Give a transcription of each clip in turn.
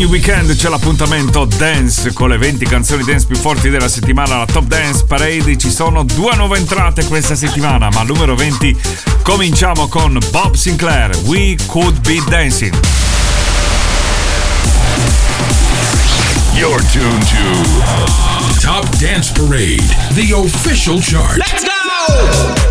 ogni weekend c'è l'appuntamento dance con le 20 canzoni dance più forti della settimana, la Top Dance Parade. Ci sono due nuove entrate questa settimana, ma al numero 20 cominciamo con Bob Sinclair, We Could Be Dancing. You're tuned to Top Dance Parade, the official chart. Let's go!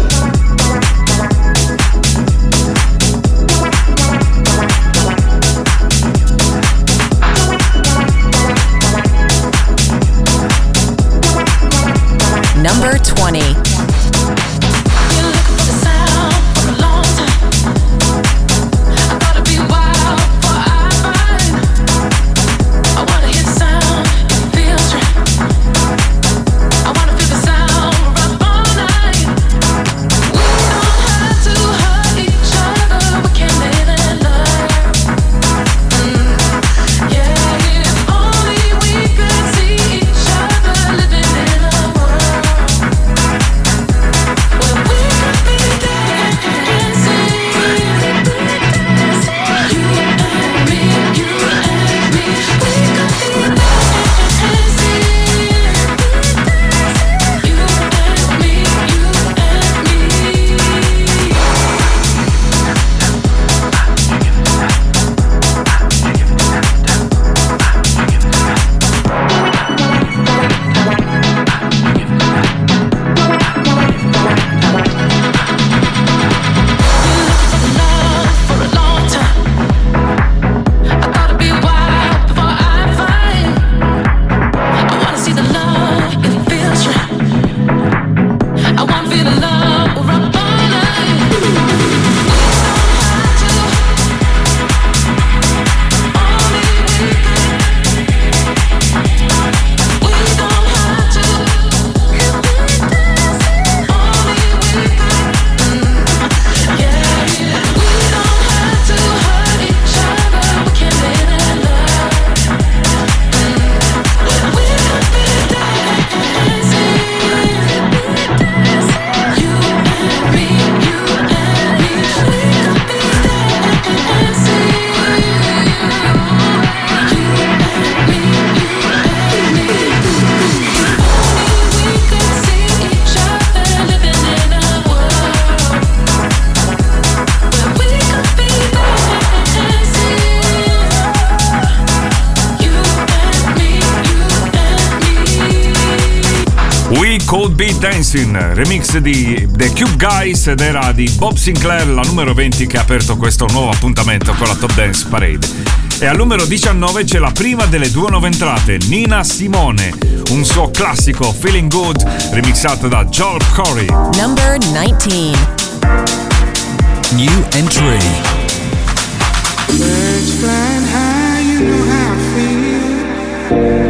Dancing, remix di The Cube Guys ed era di Bob Sinclair, la numero 20 che ha aperto questo nuovo appuntamento con la Top Dance Parade. E al numero 19 c'è la prima delle due nuove entrate, Nina Simone, un suo classico Feeling Good remixato da Joel Corey. Number 19 New entry. Birds flying high, you know how I feel.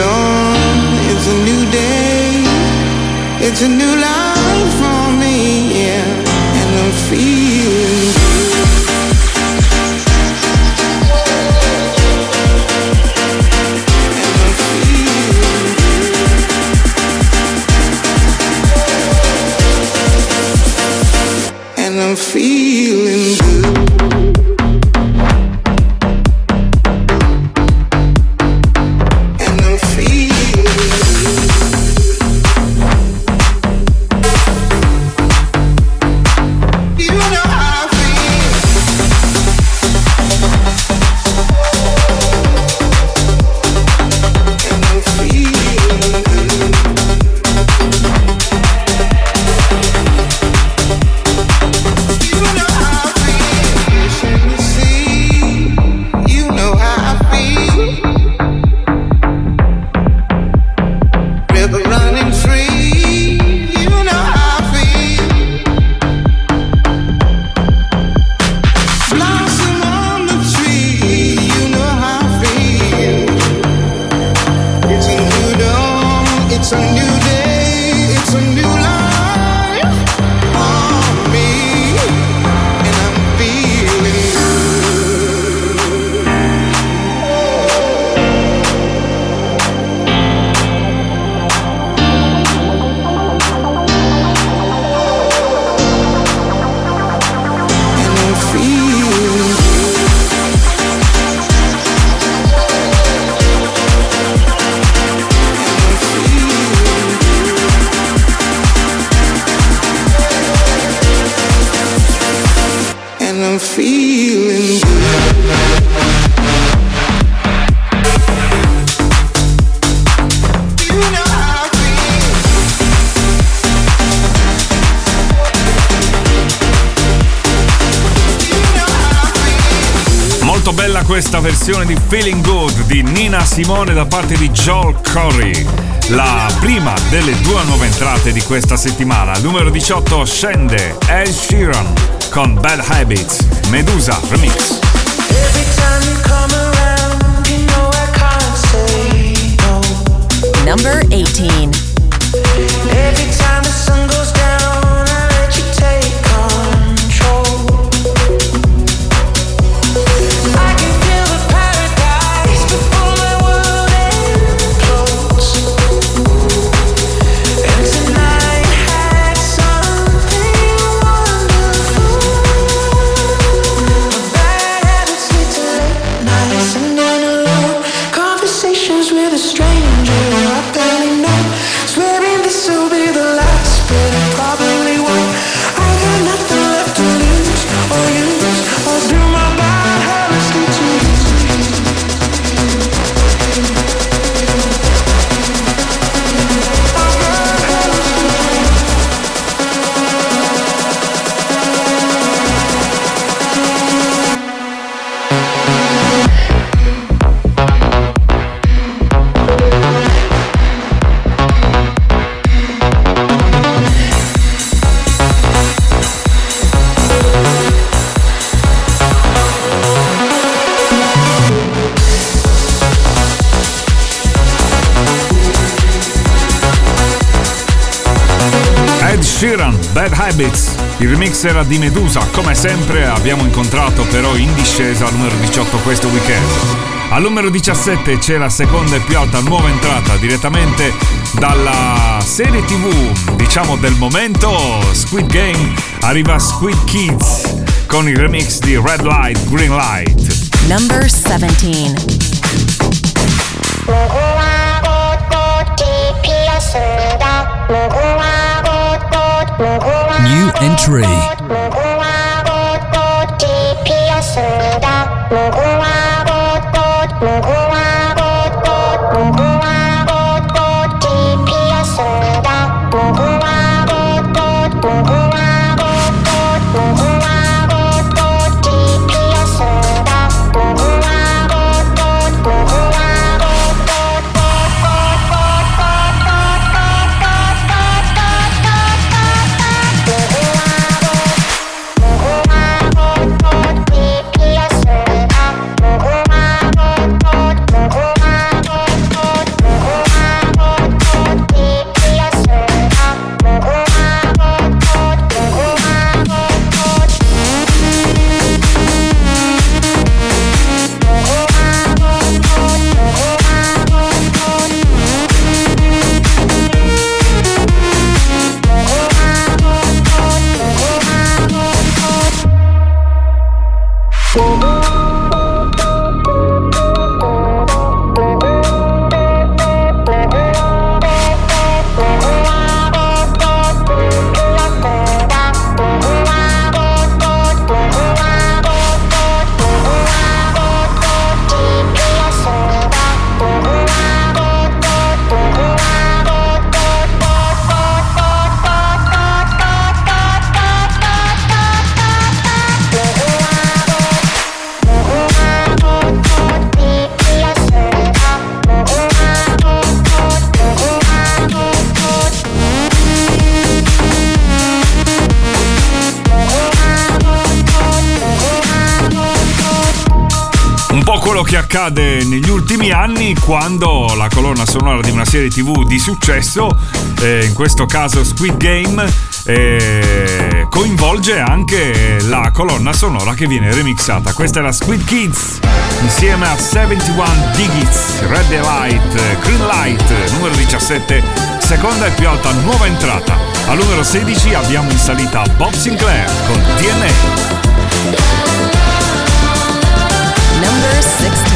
It's a new day, it's a new life for me, yeah, and I'm feeling versione di Feeling Good di Nina Simone da parte di Joel Corey. La prima delle due nuove entrate di questa settimana. Numero 18 scende Ed Sheeran con Bad Habits. Medusa Remix. Number 18. Sheeran, Bad Habits. Il remix era di Medusa, come sempre abbiamo incontrato però in discesa al numero 18 questo weekend. Al numero 17 c'è la seconda e più alta nuova entrata direttamente dalla serie tv, diciamo del momento, Squid Game, arriva Squid Kids con il remix di Red Light, Green Light. Number 17. New entry. Accade negli ultimi anni quando la colonna sonora di una serie tv di successo, eh, in questo caso Squid Game, eh, coinvolge anche la colonna sonora che viene remixata. Questa è la Squid Kids insieme a 71 Digits, Red Light, Green Light, numero 17, seconda e più alta nuova entrata. Al numero 16 abbiamo in salita Bob Sinclair con DNA. Number 16.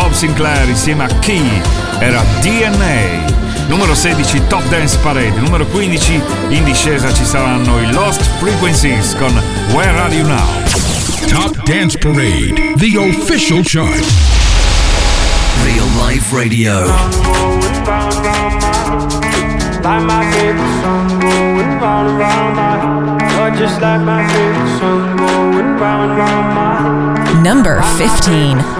Bob Sinclair insieme a Key. Era DNA. Numero 16 Top Dance Parade, numero 15 in discesa ci saranno i Lost Frequencies con Where Are You Now? Top Dance Parade, the official chart. Real Life Radio. Like my favorite song going round and round my head. You're just like my favorite song going round and round my head. Number 15.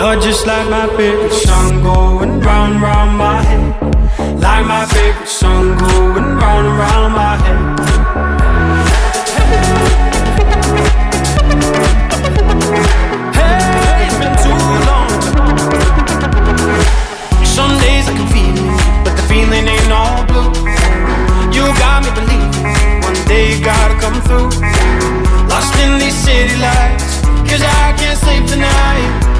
You're just like my favorite song going round, round my head. Like my favorite song going round round my head. Hey, it's been too long. Some days I can feel it, but the feeling ain't all blue. You got me believing one day you gotta come through. Lost in these city lights, cause I can't sleep tonight.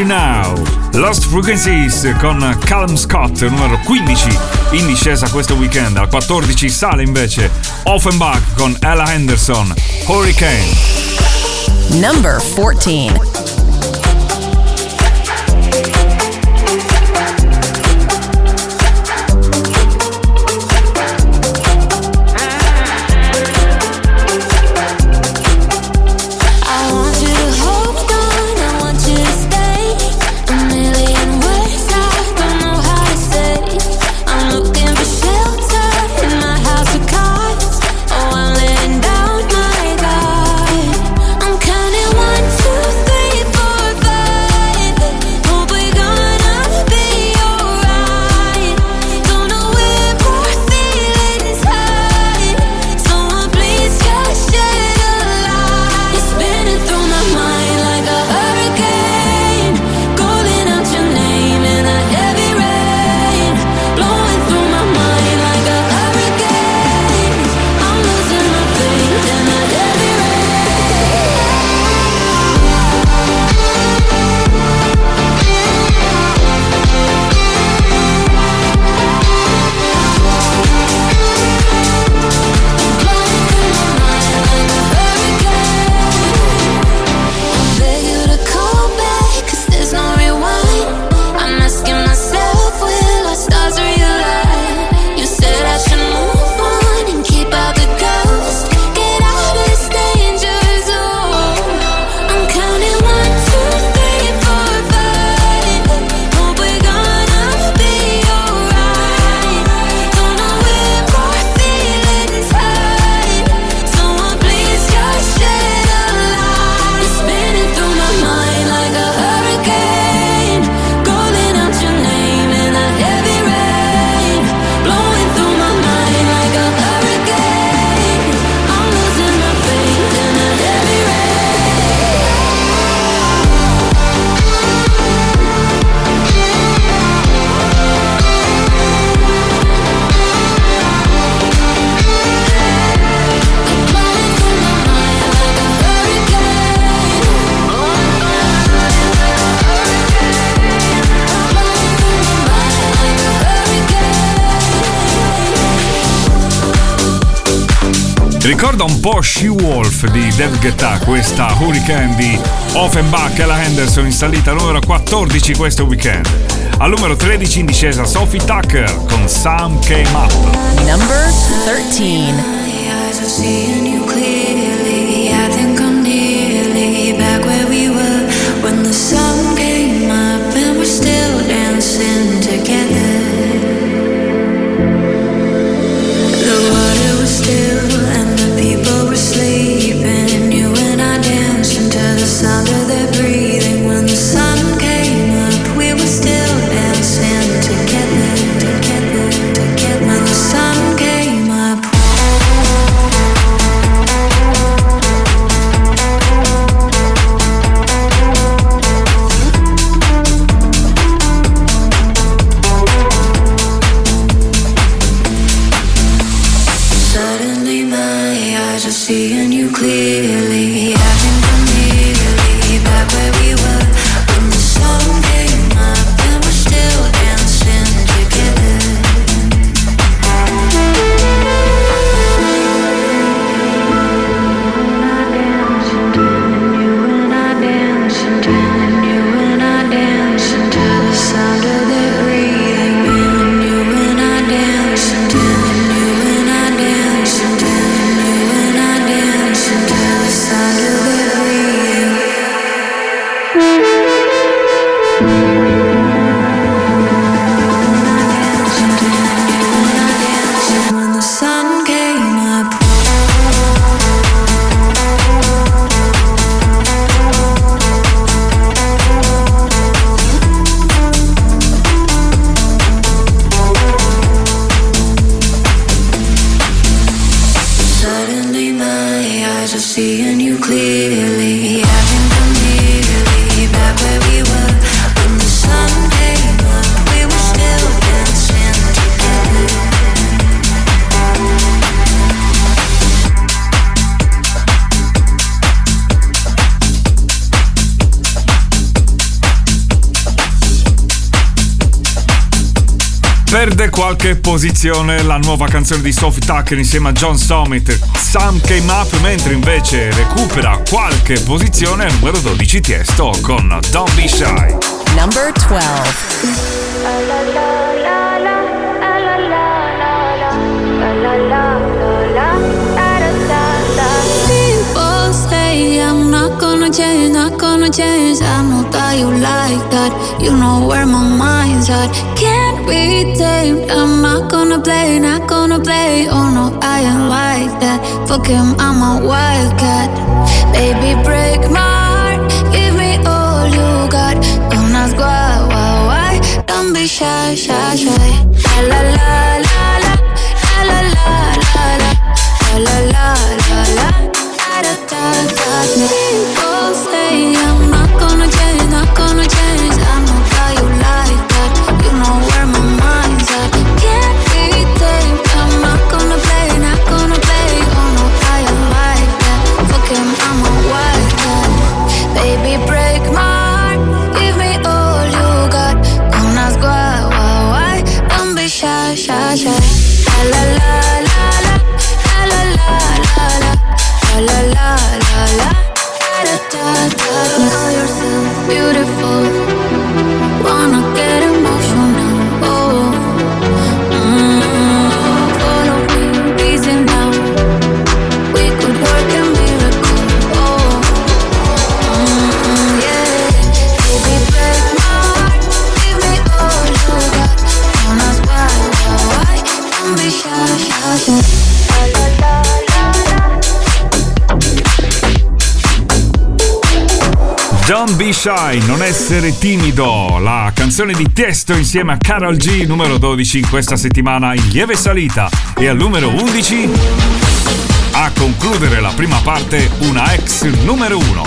You Now? Lost Frequencies con Calm Scott, numero 15 in discesa questo weekend. Al 14 sale invece Offenbach con Ella Henderson, Hurricane. Number 14. Po' She-Wolf di Dev Guetta, questa Hurricane di Offenbach e la Henderson in salita numero 14 questo weekend. Al numero 13 in discesa Sophie Tucker con Some Came Up. Number 13. Qualche posizione la nuova canzone di Sophie Tucker insieme a John Summit, Some Came Up, mentre invece recupera qualche posizione al numero 12 Tiesto con Don't Be Shy. Number 12. People say I'm not gonna change, not gonna change. I know that you like that. You know where my mind's at. Can't be tamed. I'm not gonna play, not gonna play. Oh no, I ain't like that. Fuck him, I'm a wildcat. Baby, break my heart. Give me all you got. Don't ask why, why, why. Don't be shy, shy, shy. La la la la la. La la la la la. La la la la la. Da da da da. Be shy, non essere timido. La canzone di Tiesto insieme a Carol G, numero 12 in questa settimana in lieve salita. E al numero 11, a concludere la prima parte, una ex numero 1.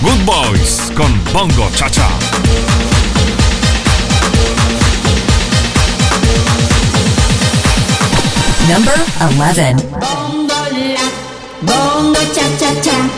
Good Boys con Bongo Cha Cha. Number 11. Bongo cha cha cha,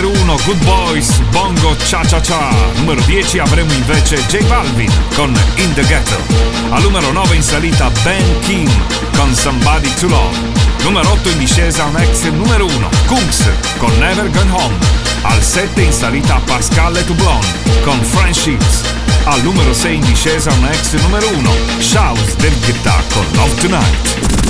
numero 1 Good Boys Bongo Cha Cha Cha. Numero 10 avremo invece J Balvin con In the Ghetto. Al numero 9 in salita Ben Kim con Somebody to Love. Numero 8 in discesa un ex numero 1 Kunks con Never Gone Home. Al 7 in salita Pascal e Toublon con Friendships. Al numero 6 in discesa un ex numero 1 Shouse del Guitta con Love Tonight.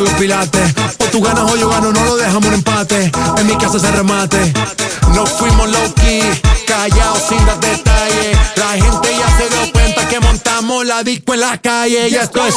los pilates. O tú ganas o yo gano, no lo dejamos en empate. En mi casa se remate. No fuimos low key, callados sin dar detalles. La gente ya se dio cuenta que montamos la disco en la calle. Y esto es.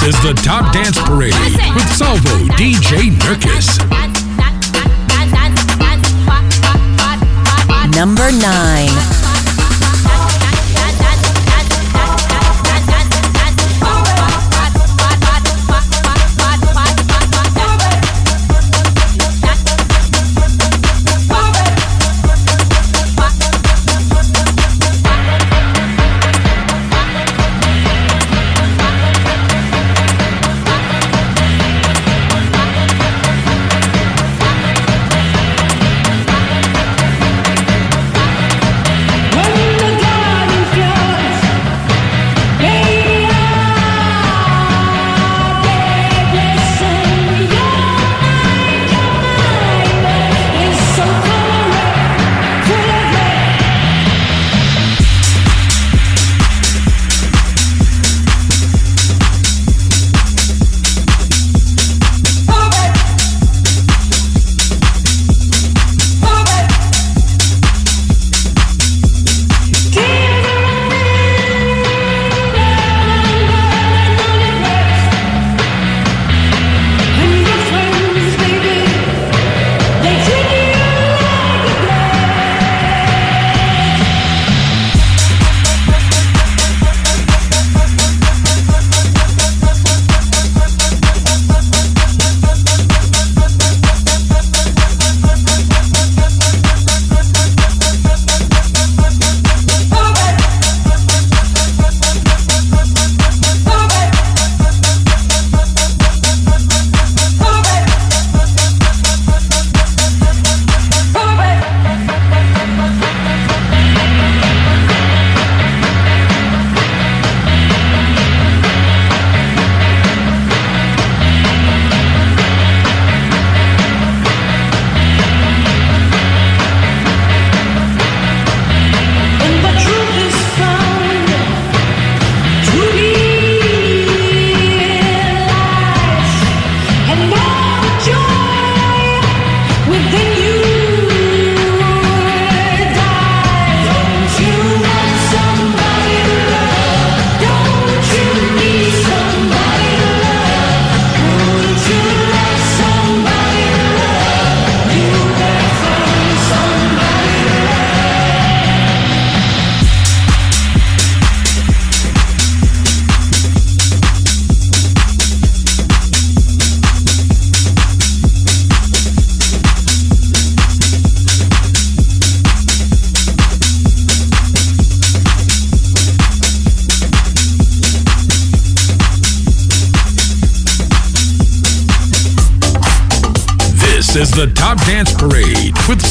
This is the Top Dance Parade with Salvo DJ Nurkis. Number 9.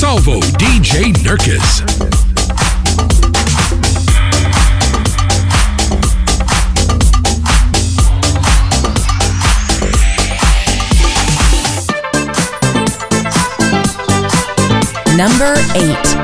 Salvo DJ Nurkis. Number 8.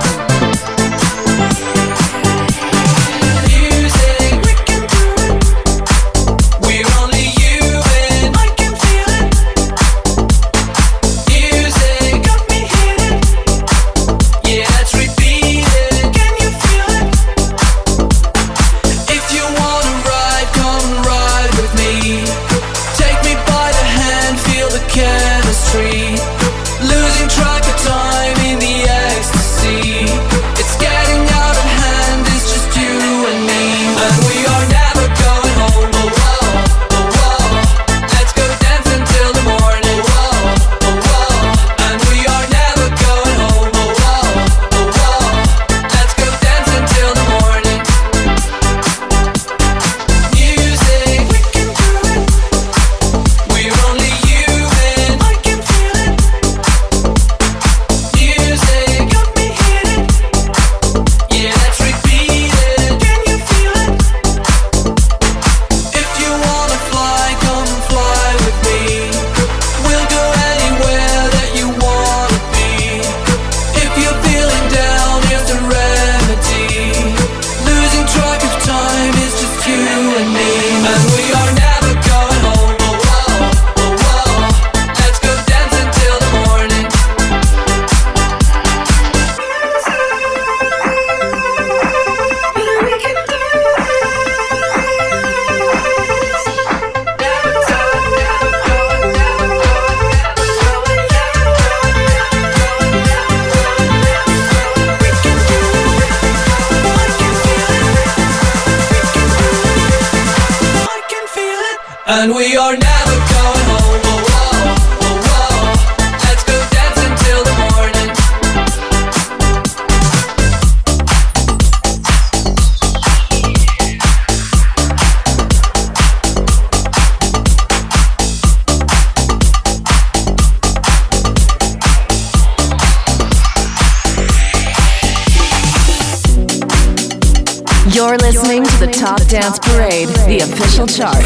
Dance Parade, the official chart.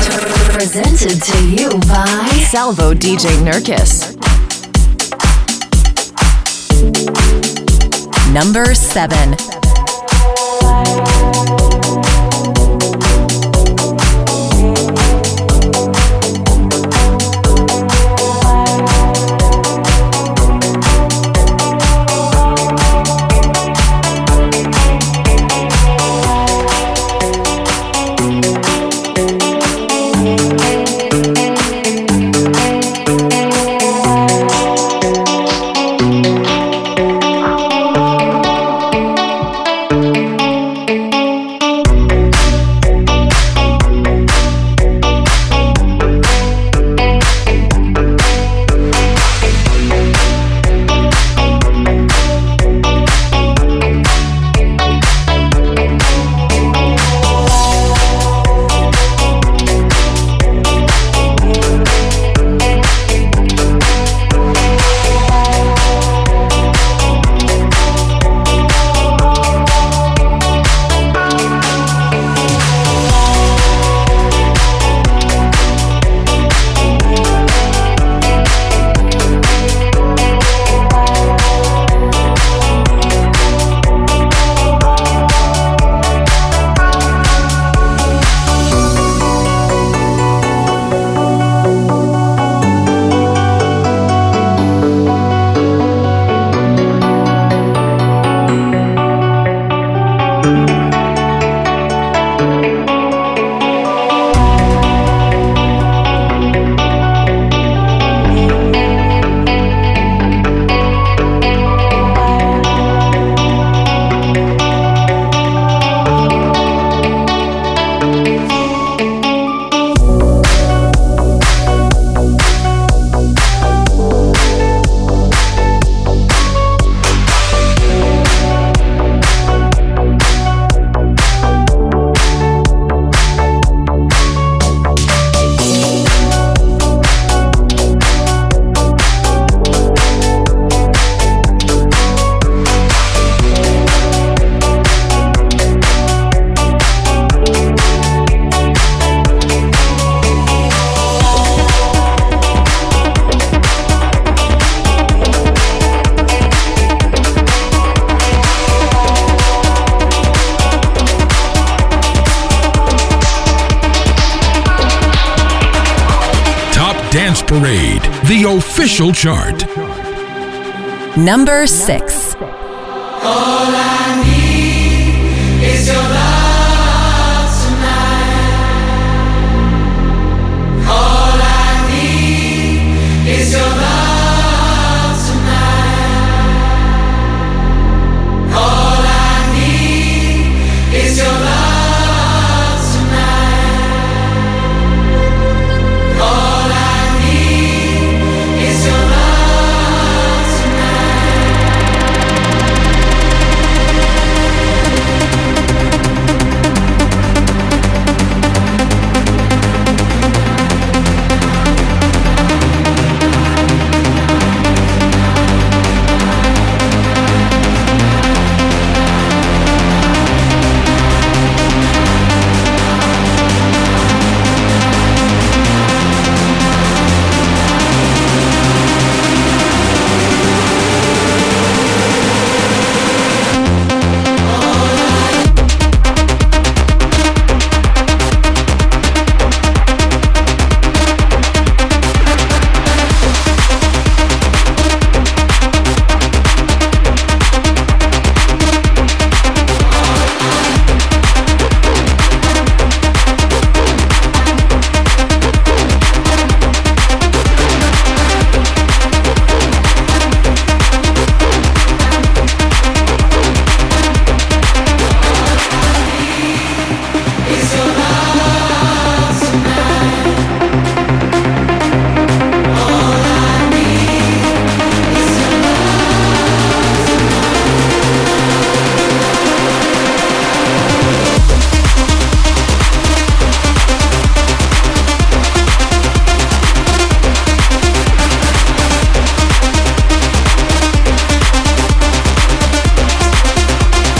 Presented to you by Salvo DJ Nurkis. Number 7. Official chart. Number 6.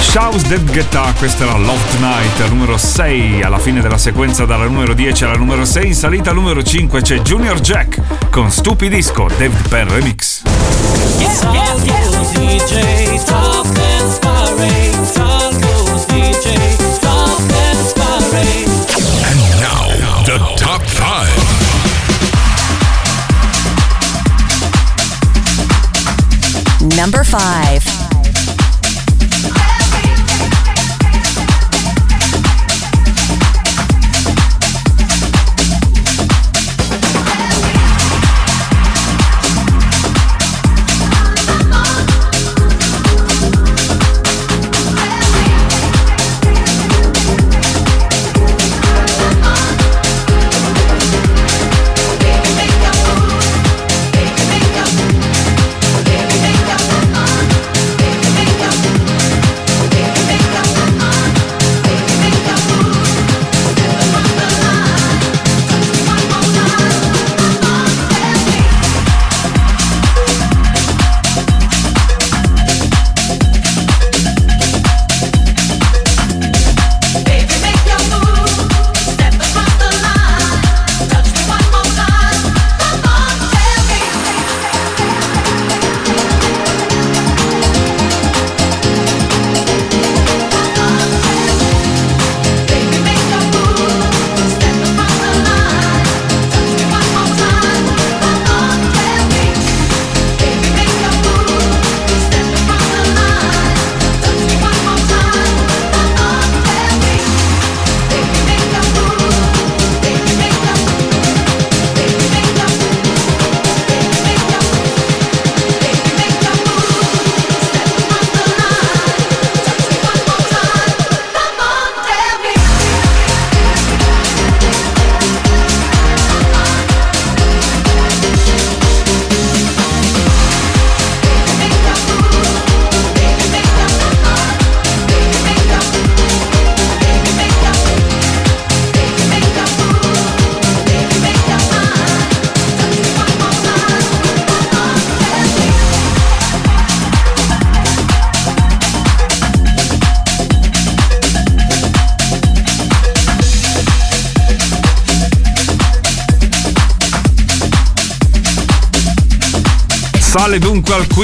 Shouse Dead Guetta, questa era Love Tonight, numero 6, alla fine della sequenza dalla numero 10 alla numero 6, in salita al numero 5 c'è Junior Jack con Stupidisco, David Penn Remix. Top Dance Parade. And now, the top five. Number 5.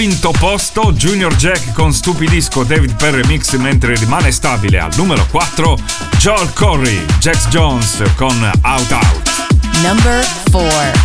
Quinto posto Junior Jack con Stupidisco David Perry Mix mentre rimane stabile al numero 4 Joel Corey, Jax Jones con Out Out. Number 4.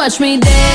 watch me dance.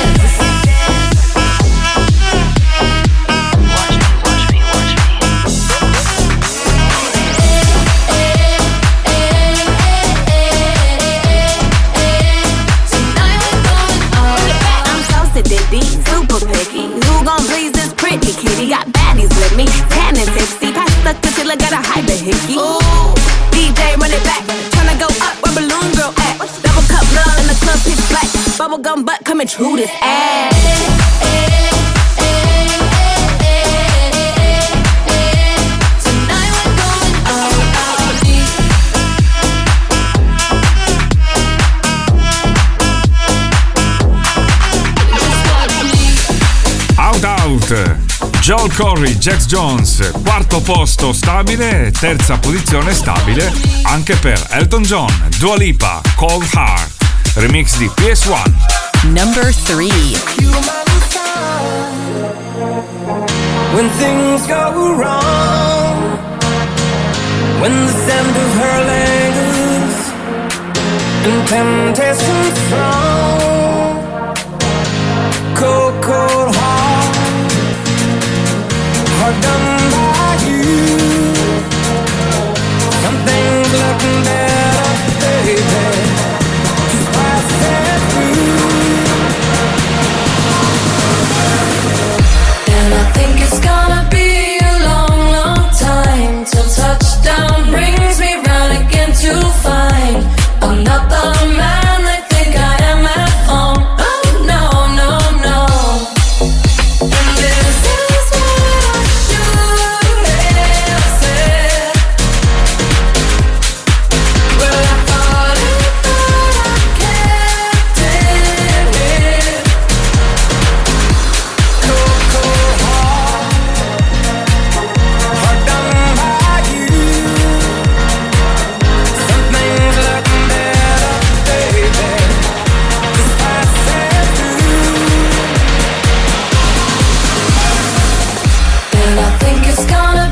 Joel Corey, Jack Jones, quarto posto stabile, terza posizione stabile anche per Elton John, Dua Lipa, Cold Heart, remix di PS1. Number 3 When things go wrong, when the sound of her legs and temptation strong, cold, cold done think it's gonna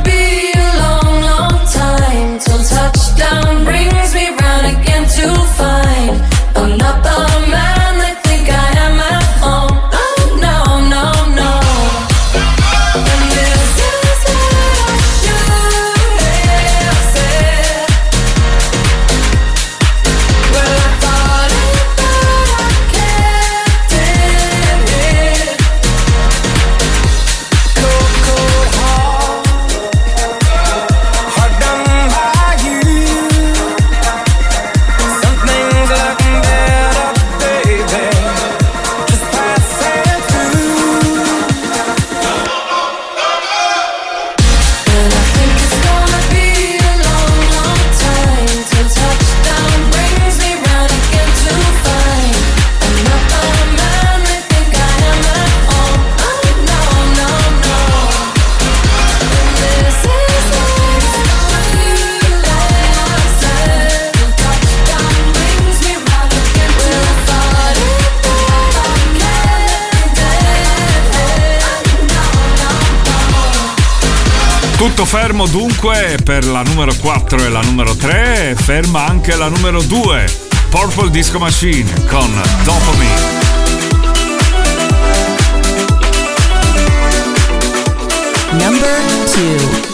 per la numero 4 e la numero 3, ferma anche la numero 2, Purple Disco Machine con Dopamine. Number 2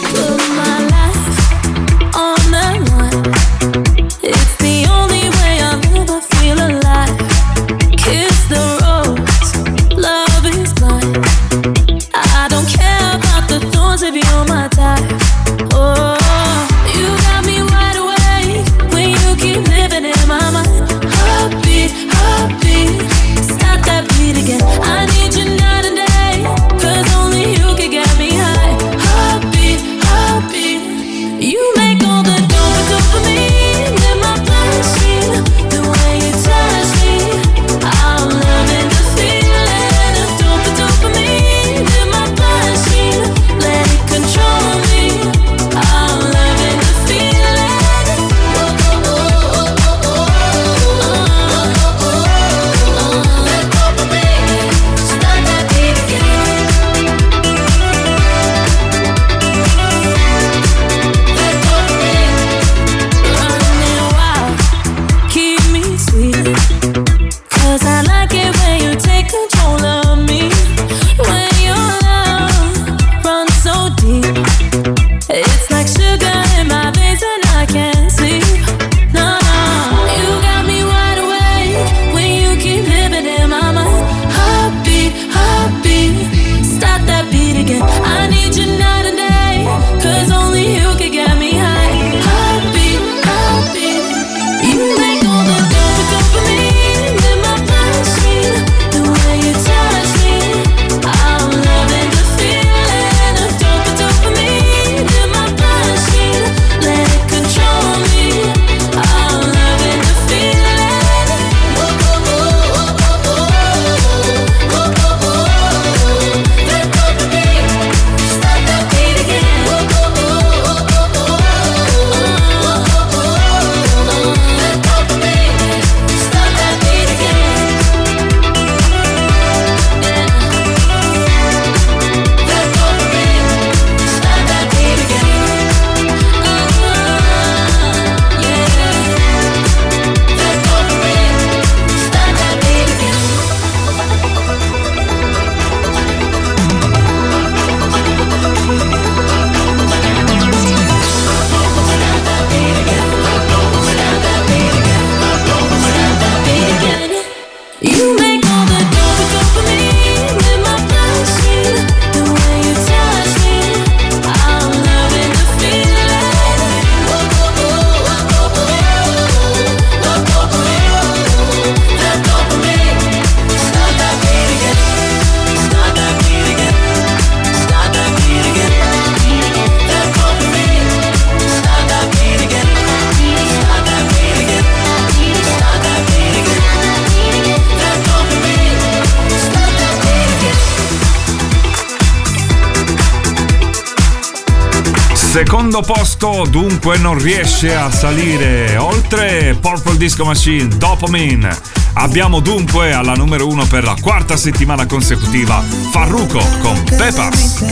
posto, dunque non riesce a salire oltre Purple Disco Machine, Dopamine. Abbiamo dunque alla numero uno per la quarta settimana consecutiva Farruko con Peppers.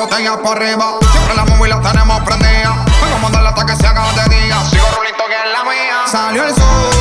Botella para arriba. Siempre la móvil la tenemos prendida. Vengo a mandarle hasta que se haga de día. Sigo rulito que es la mía. Salió el sol.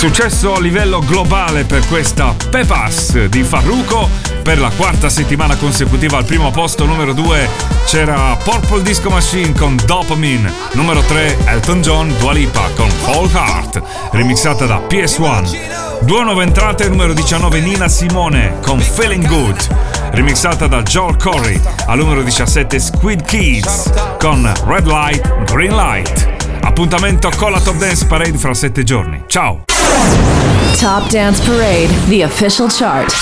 Successo a livello globale per questa Pepas di Farruko. Per la quarta settimana consecutiva al primo posto, numero 2, c'era Purple Disco Machine con Dopamine. Numero 3, Elton John, Dua Lipa con Whole Heart, remixata da PS1. Due nuove entrate, numero 19, Nina Simone con Feeling Good, remixata da Joel Corey. Al numero 17, Squid Kids con Red Light, Green Light. Appuntamento con la Top Dance Parade fra sette giorni. Ciao! Top Dance Parade, the official chart.